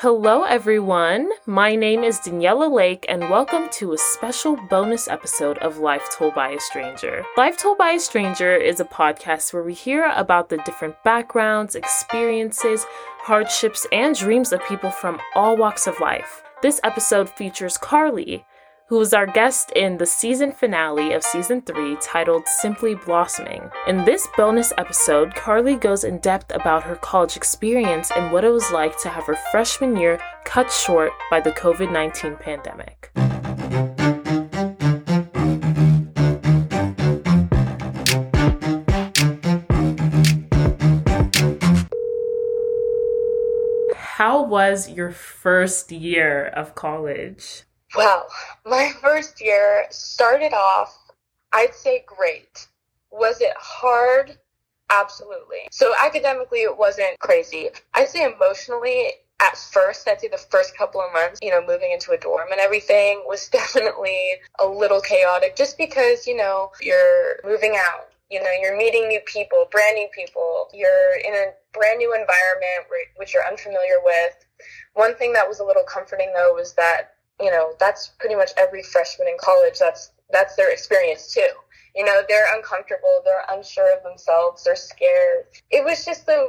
Hello, everyone. My name is Daniella Lake, and welcome to a special bonus episode of Life Told by a Stranger. Life Told by a Stranger is a podcast where we hear about the different backgrounds, experiences, hardships, and dreams of people from all walks of life. This episode features Carly, who was our guest in the season finale of season 3 titled Simply Blossoming. In this bonus episode, Carly goes in depth about her college experience and what it was like to have her freshman year cut short by the COVID 19 pandemic. How was your first year of college? Well, my first year started off, I'd say great. Was it hard? Absolutely. So academically, it wasn't crazy. I'd say emotionally, at first, I'd say the first couple of months, you know, moving into a dorm and everything was definitely a little chaotic just because, you know, you're moving out. You know, you're meeting new people, brand new people. You're in a brand new environment which you're unfamiliar with. One thing that was a little comforting though was that you know, that's pretty much every freshman in college. That's that's their experience too. You know, they're uncomfortable, they're unsure of themselves, they're scared. It was just a,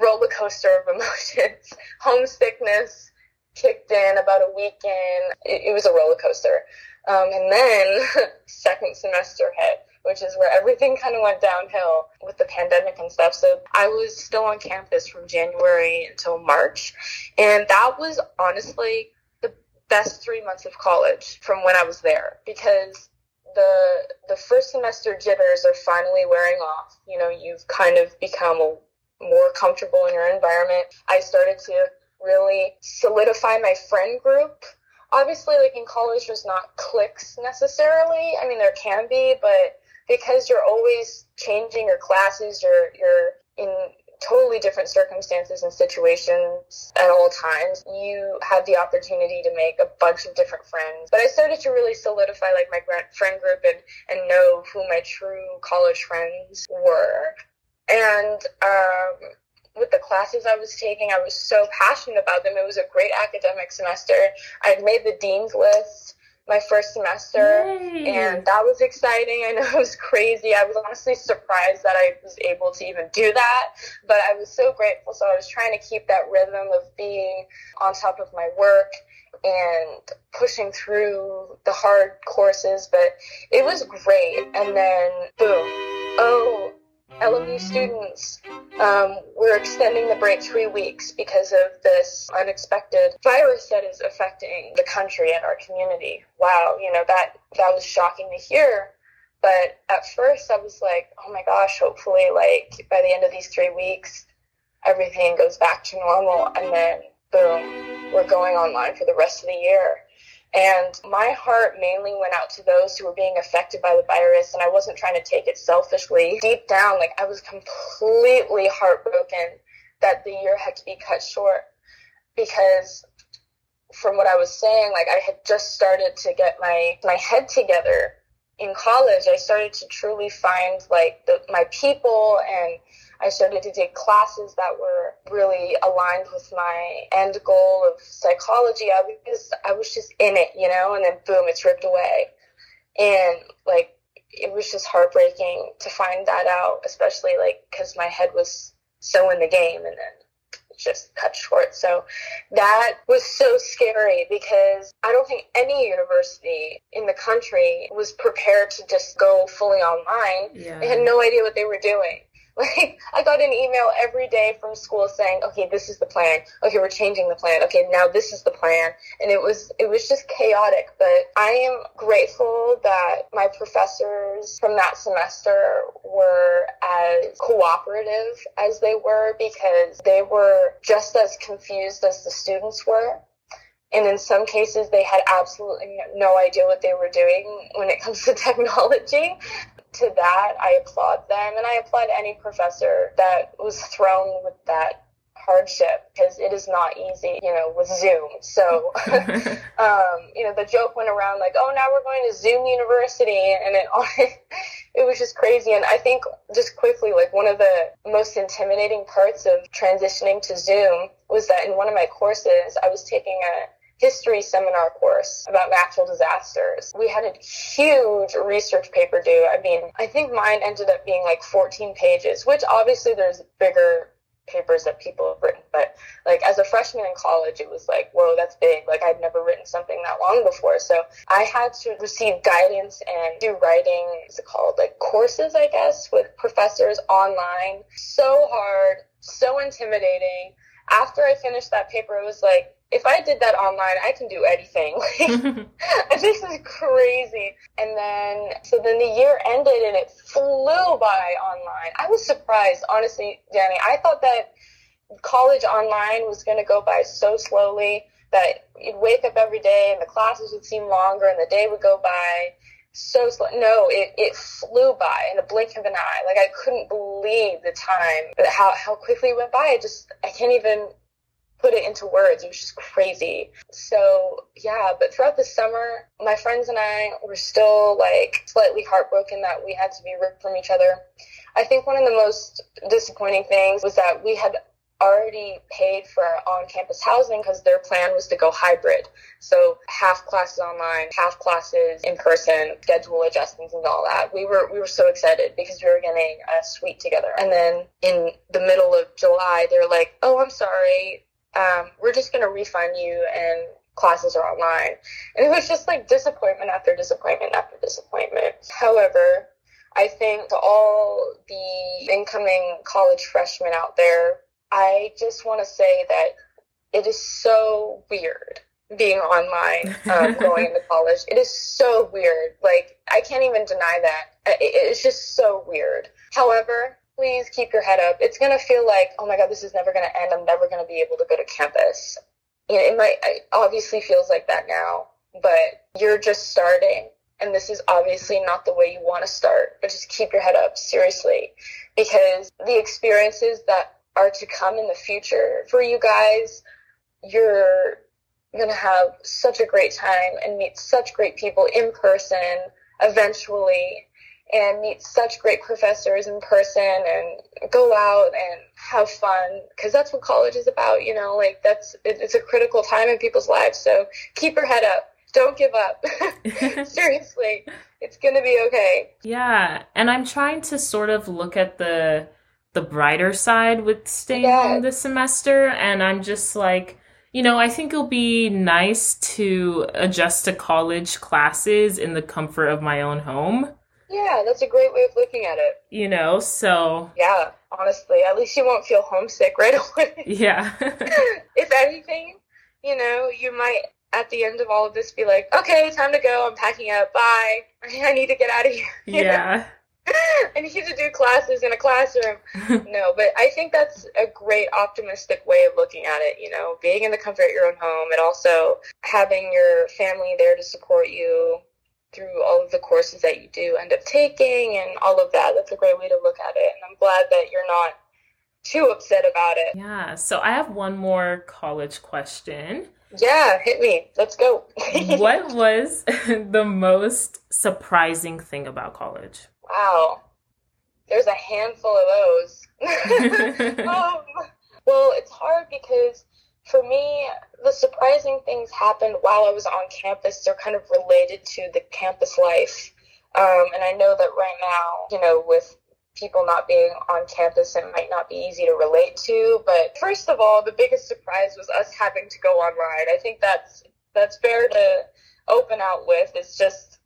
roller coaster of emotions. Homesickness kicked in about a week in. It, it was a roller coaster. Um, and then second semester hit, which is where everything kind of went downhill with the pandemic and stuff. So I was still on campus from January until March. And that was honestly best three months of college from when I was there because the the first semester jitters are finally wearing off. You know, you've kind of become more comfortable in your environment. I started to really solidify my friend group. Obviously, like in college, there's not cliques necessarily. I mean, there can be, but because you're always changing your classes, you're you're in totally different circumstances and situations at all times, you had the opportunity to make a bunch of different friends. But I started to really solidify like my friend group and, and know who my true college friends were. And um, with the classes I was taking, I was so passionate about them. It was a great academic semester. I had made the dean's list my first semester Yay. and that was exciting. I know it was crazy. I was honestly surprised that I was able to even do that, but I was so grateful. So I was trying to keep that rhythm of being on top of my work and pushing through the hard courses, but it was great. And then boom. Oh, LMU students, um, we're extending the break three weeks because of this unexpected virus that is affecting the country and our community. Wow, you know, that, that was shocking to hear. But at first I was like, oh my gosh, hopefully like by the end of these three weeks, everything goes back to normal. And then boom, we're going online for the rest of the year. And my heart mainly went out to those who were being affected by the virus, and I wasn't trying to take it selfishly. Deep down, like I was completely heartbroken that the year had to be cut short because from what I was saying, like I had just started to get my my head together in college. I started to truly find like the, my people and I started to take classes that were really aligned with my end goal of psychology. I was I was just in it, you know, and then boom, it's ripped away. And like it was just heartbreaking to find that out, especially like because my head was so in the game, and then it just cut short. So that was so scary because I don't think any university in the country was prepared to just go fully online. Yeah. They had no idea what they were doing. Like I got an email every day from school saying, "Okay, this is the plan. Okay, we're changing the plan. Okay, now this is the plan." And it was it was just chaotic, but I am grateful that my professors from that semester were as cooperative as they were because they were just as confused as the students were. And in some cases, they had absolutely no idea what they were doing when it comes to technology to that, I applaud them and I applaud any professor that was thrown with that hardship because it is not easy, you know, with Zoom. So, um, you know, the joke went around like, oh, now we're going to Zoom University. And it, it was just crazy. And I think just quickly, like one of the most intimidating parts of transitioning to Zoom was that in one of my courses, I was taking a history seminar course about natural disasters. We had a huge research paper due. I mean, I think mine ended up being like 14 pages, which obviously there's bigger papers that people have written. But like as a freshman in college, it was like, whoa, that's big. Like I'd never written something that long before. So I had to receive guidance and do writing, is it called like courses, I guess, with professors online. So hard, so intimidating. After I finished that paper, it was like, if I did that online, I can do anything. this is crazy. And then, so then the year ended and it flew by online. I was surprised, honestly, Danny. I thought that college online was going to go by so slowly that you'd wake up every day and the classes would seem longer and the day would go by so slow. No, it, it flew by in a blink of an eye. Like I couldn't believe the time, how, how quickly it went by. I just, I can't even put it into words. It was just crazy. So yeah, but throughout the summer, my friends and I were still like slightly heartbroken that we had to be ripped from each other. I think one of the most disappointing things was that we had already paid for our on-campus housing because their plan was to go hybrid. So half classes online, half classes in person, schedule adjustments and all that. We were we were so excited because we were getting a suite together. And then in the middle of July, they're like, "Oh, I'm sorry um, we're just going to refund you and classes are online. And it was just like disappointment after disappointment after disappointment. However, I think to all the incoming college freshmen out there, I just want to say that it is so weird being online, um, going into college. It is so weird. Like, I can't even deny that. It's just so weird. However, please keep your head up. It's going to feel like, oh my God, this is never going to end. I'm never going to be able to go to campus. You know, it might, it obviously feels like that now, but you're just starting. And this is obviously not the way you want to start, but just keep your head up, seriously, because the experiences that are to come in the future for you guys, you're going to have such a great time and meet such great people in person eventually and meet such great professors in person and go out and have fun because that's what college is about you know like that's it's a critical time in people's lives so keep your head up don't give up seriously it's gonna be okay yeah and i'm trying to sort of look at the the brighter side with staying yeah. home this semester and i'm just like you know, I think it'll be nice to adjust to college classes in the comfort of my own home. Yeah, that's a great way of looking at it. You know, so. Yeah, honestly, at least you won't feel homesick right away. Yeah. if anything, you know, you might at the end of all of this be like, okay, time to go. I'm packing up. Bye. I need to get out of here. Yeah. I need to do classes in a classroom. no, but I think that's a great optimistic way of looking at it. You know, being in the comfort of your own home and also having your family there to support you through all of the courses that you do end up taking and all of that. That's a great way to look at it. And I'm glad that you're not too upset about it. Yeah. So I have one more college question. Yeah, hit me. Let's go. what was the most surprising thing about college? Wow. There's a handful of those. um, well, it's hard because for me, the surprising things happened while I was on campus. They're kind of related to the campus life. Um, and I know that right now, you know, with people not being on campus, it might not be easy to relate to. But first of all, the biggest surprise was us having to go online. I think that's that's fair to open out with. It's just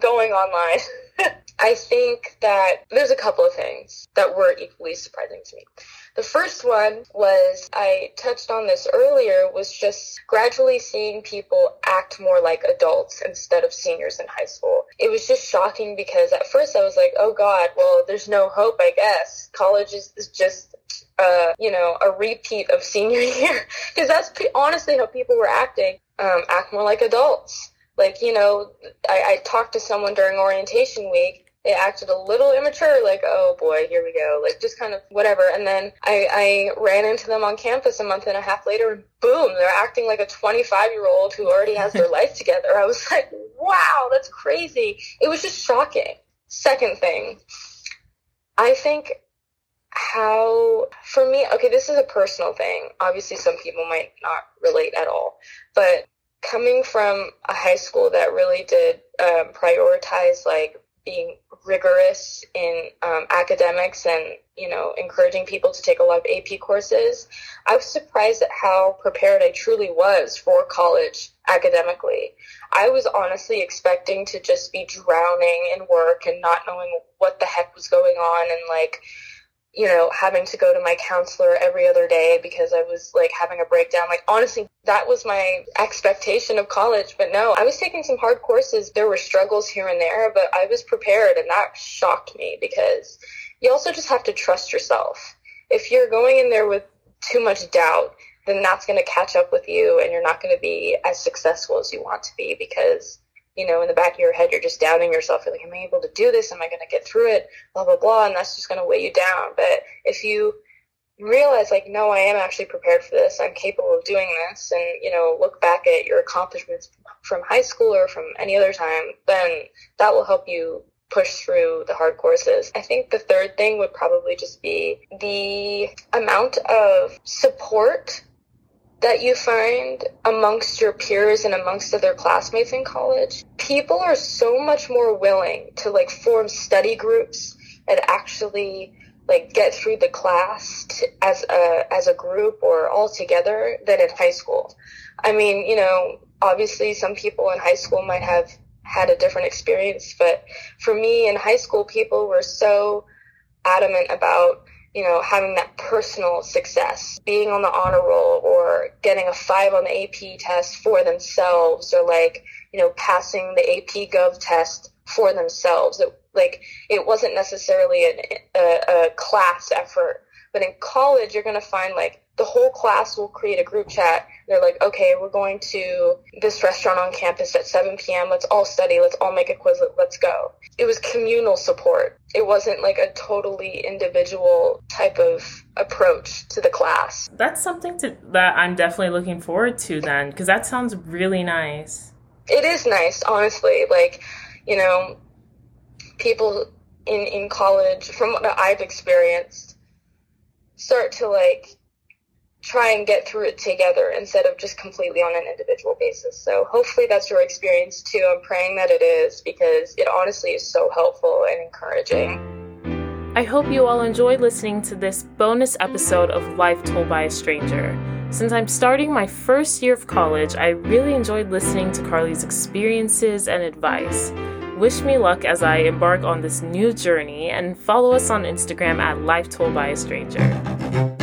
going online. I think that there's a couple of things that were equally surprising to me. The first one was, I touched on this earlier, was just gradually seeing people act more like adults instead of seniors in high school. It was just shocking because at first I was like, oh God, well, there's no hope, I guess. College is, is just uh, you know, a repeat of senior year. Because that's honestly how people were acting. Um, act more like adults. Like, you know, I, I talked to someone during orientation week they acted a little immature, like, oh boy, here we go, like just kind of whatever. And then I, I ran into them on campus a month and a half later, and boom, they're acting like a 25 year old who already has their life together. I was like, wow, that's crazy. It was just shocking. Second thing, I think how for me okay this is a personal thing obviously some people might not relate at all but coming from a high school that really did um, prioritize like being rigorous in um, academics and you know encouraging people to take a lot of ap courses i was surprised at how prepared i truly was for college academically. I was honestly expecting to just be drowning in work and not knowing what the heck was going on and like you know, having to go to my counselor every other day because I was like having a breakdown. Like, honestly, that was my expectation of college. But no, I was taking some hard courses. There were struggles here and there, but I was prepared and that shocked me because you also just have to trust yourself. If you're going in there with too much doubt, then that's going to catch up with you and you're not going to be as successful as you want to be because you know, in the back of your head, you're just doubting yourself. You're like, am I able to do this? Am I going to get through it? Blah, blah, blah. And that's just going to weigh you down. But if you realize, like, no, I am actually prepared for this. I'm capable of doing this. And, you know, look back at your accomplishments from high school or from any other time, then that will help you push through the hard courses. I think the third thing would probably just be the amount of support that you find amongst your peers and amongst other classmates in college, people are so much more willing to like form study groups and actually like get through the class to, as a as a group or all together than in high school. I mean, you know, obviously some people in high school might have had a different experience, but for me in high school people were so adamant about you know, having that personal success, being on the honor roll or getting a five on the AP test for themselves or like, you know, passing the AP Gov test for themselves. It, like, it wasn't necessarily an, a, a class effort. But in college, you're going to find like the whole class will create a group chat. They're like, okay, we're going to this restaurant on campus at 7 p.m. Let's all study. Let's all make a quiz. Let's go. It was communal support. It wasn't like a totally individual type of approach to the class. That's something to, that I'm definitely looking forward to then, because that sounds really nice. It is nice, honestly. Like, you know, people in, in college, from what I've experienced, start to like try and get through it together instead of just completely on an individual basis. So hopefully that's your experience too. I'm praying that it is because it honestly is so helpful and encouraging. I hope you all enjoyed listening to this bonus episode of Life Told by a Stranger. Since I'm starting my first year of college, I really enjoyed listening to Carly's experiences and advice. Wish me luck as I embark on this new journey and follow us on Instagram at Life Told by a Stranger thank you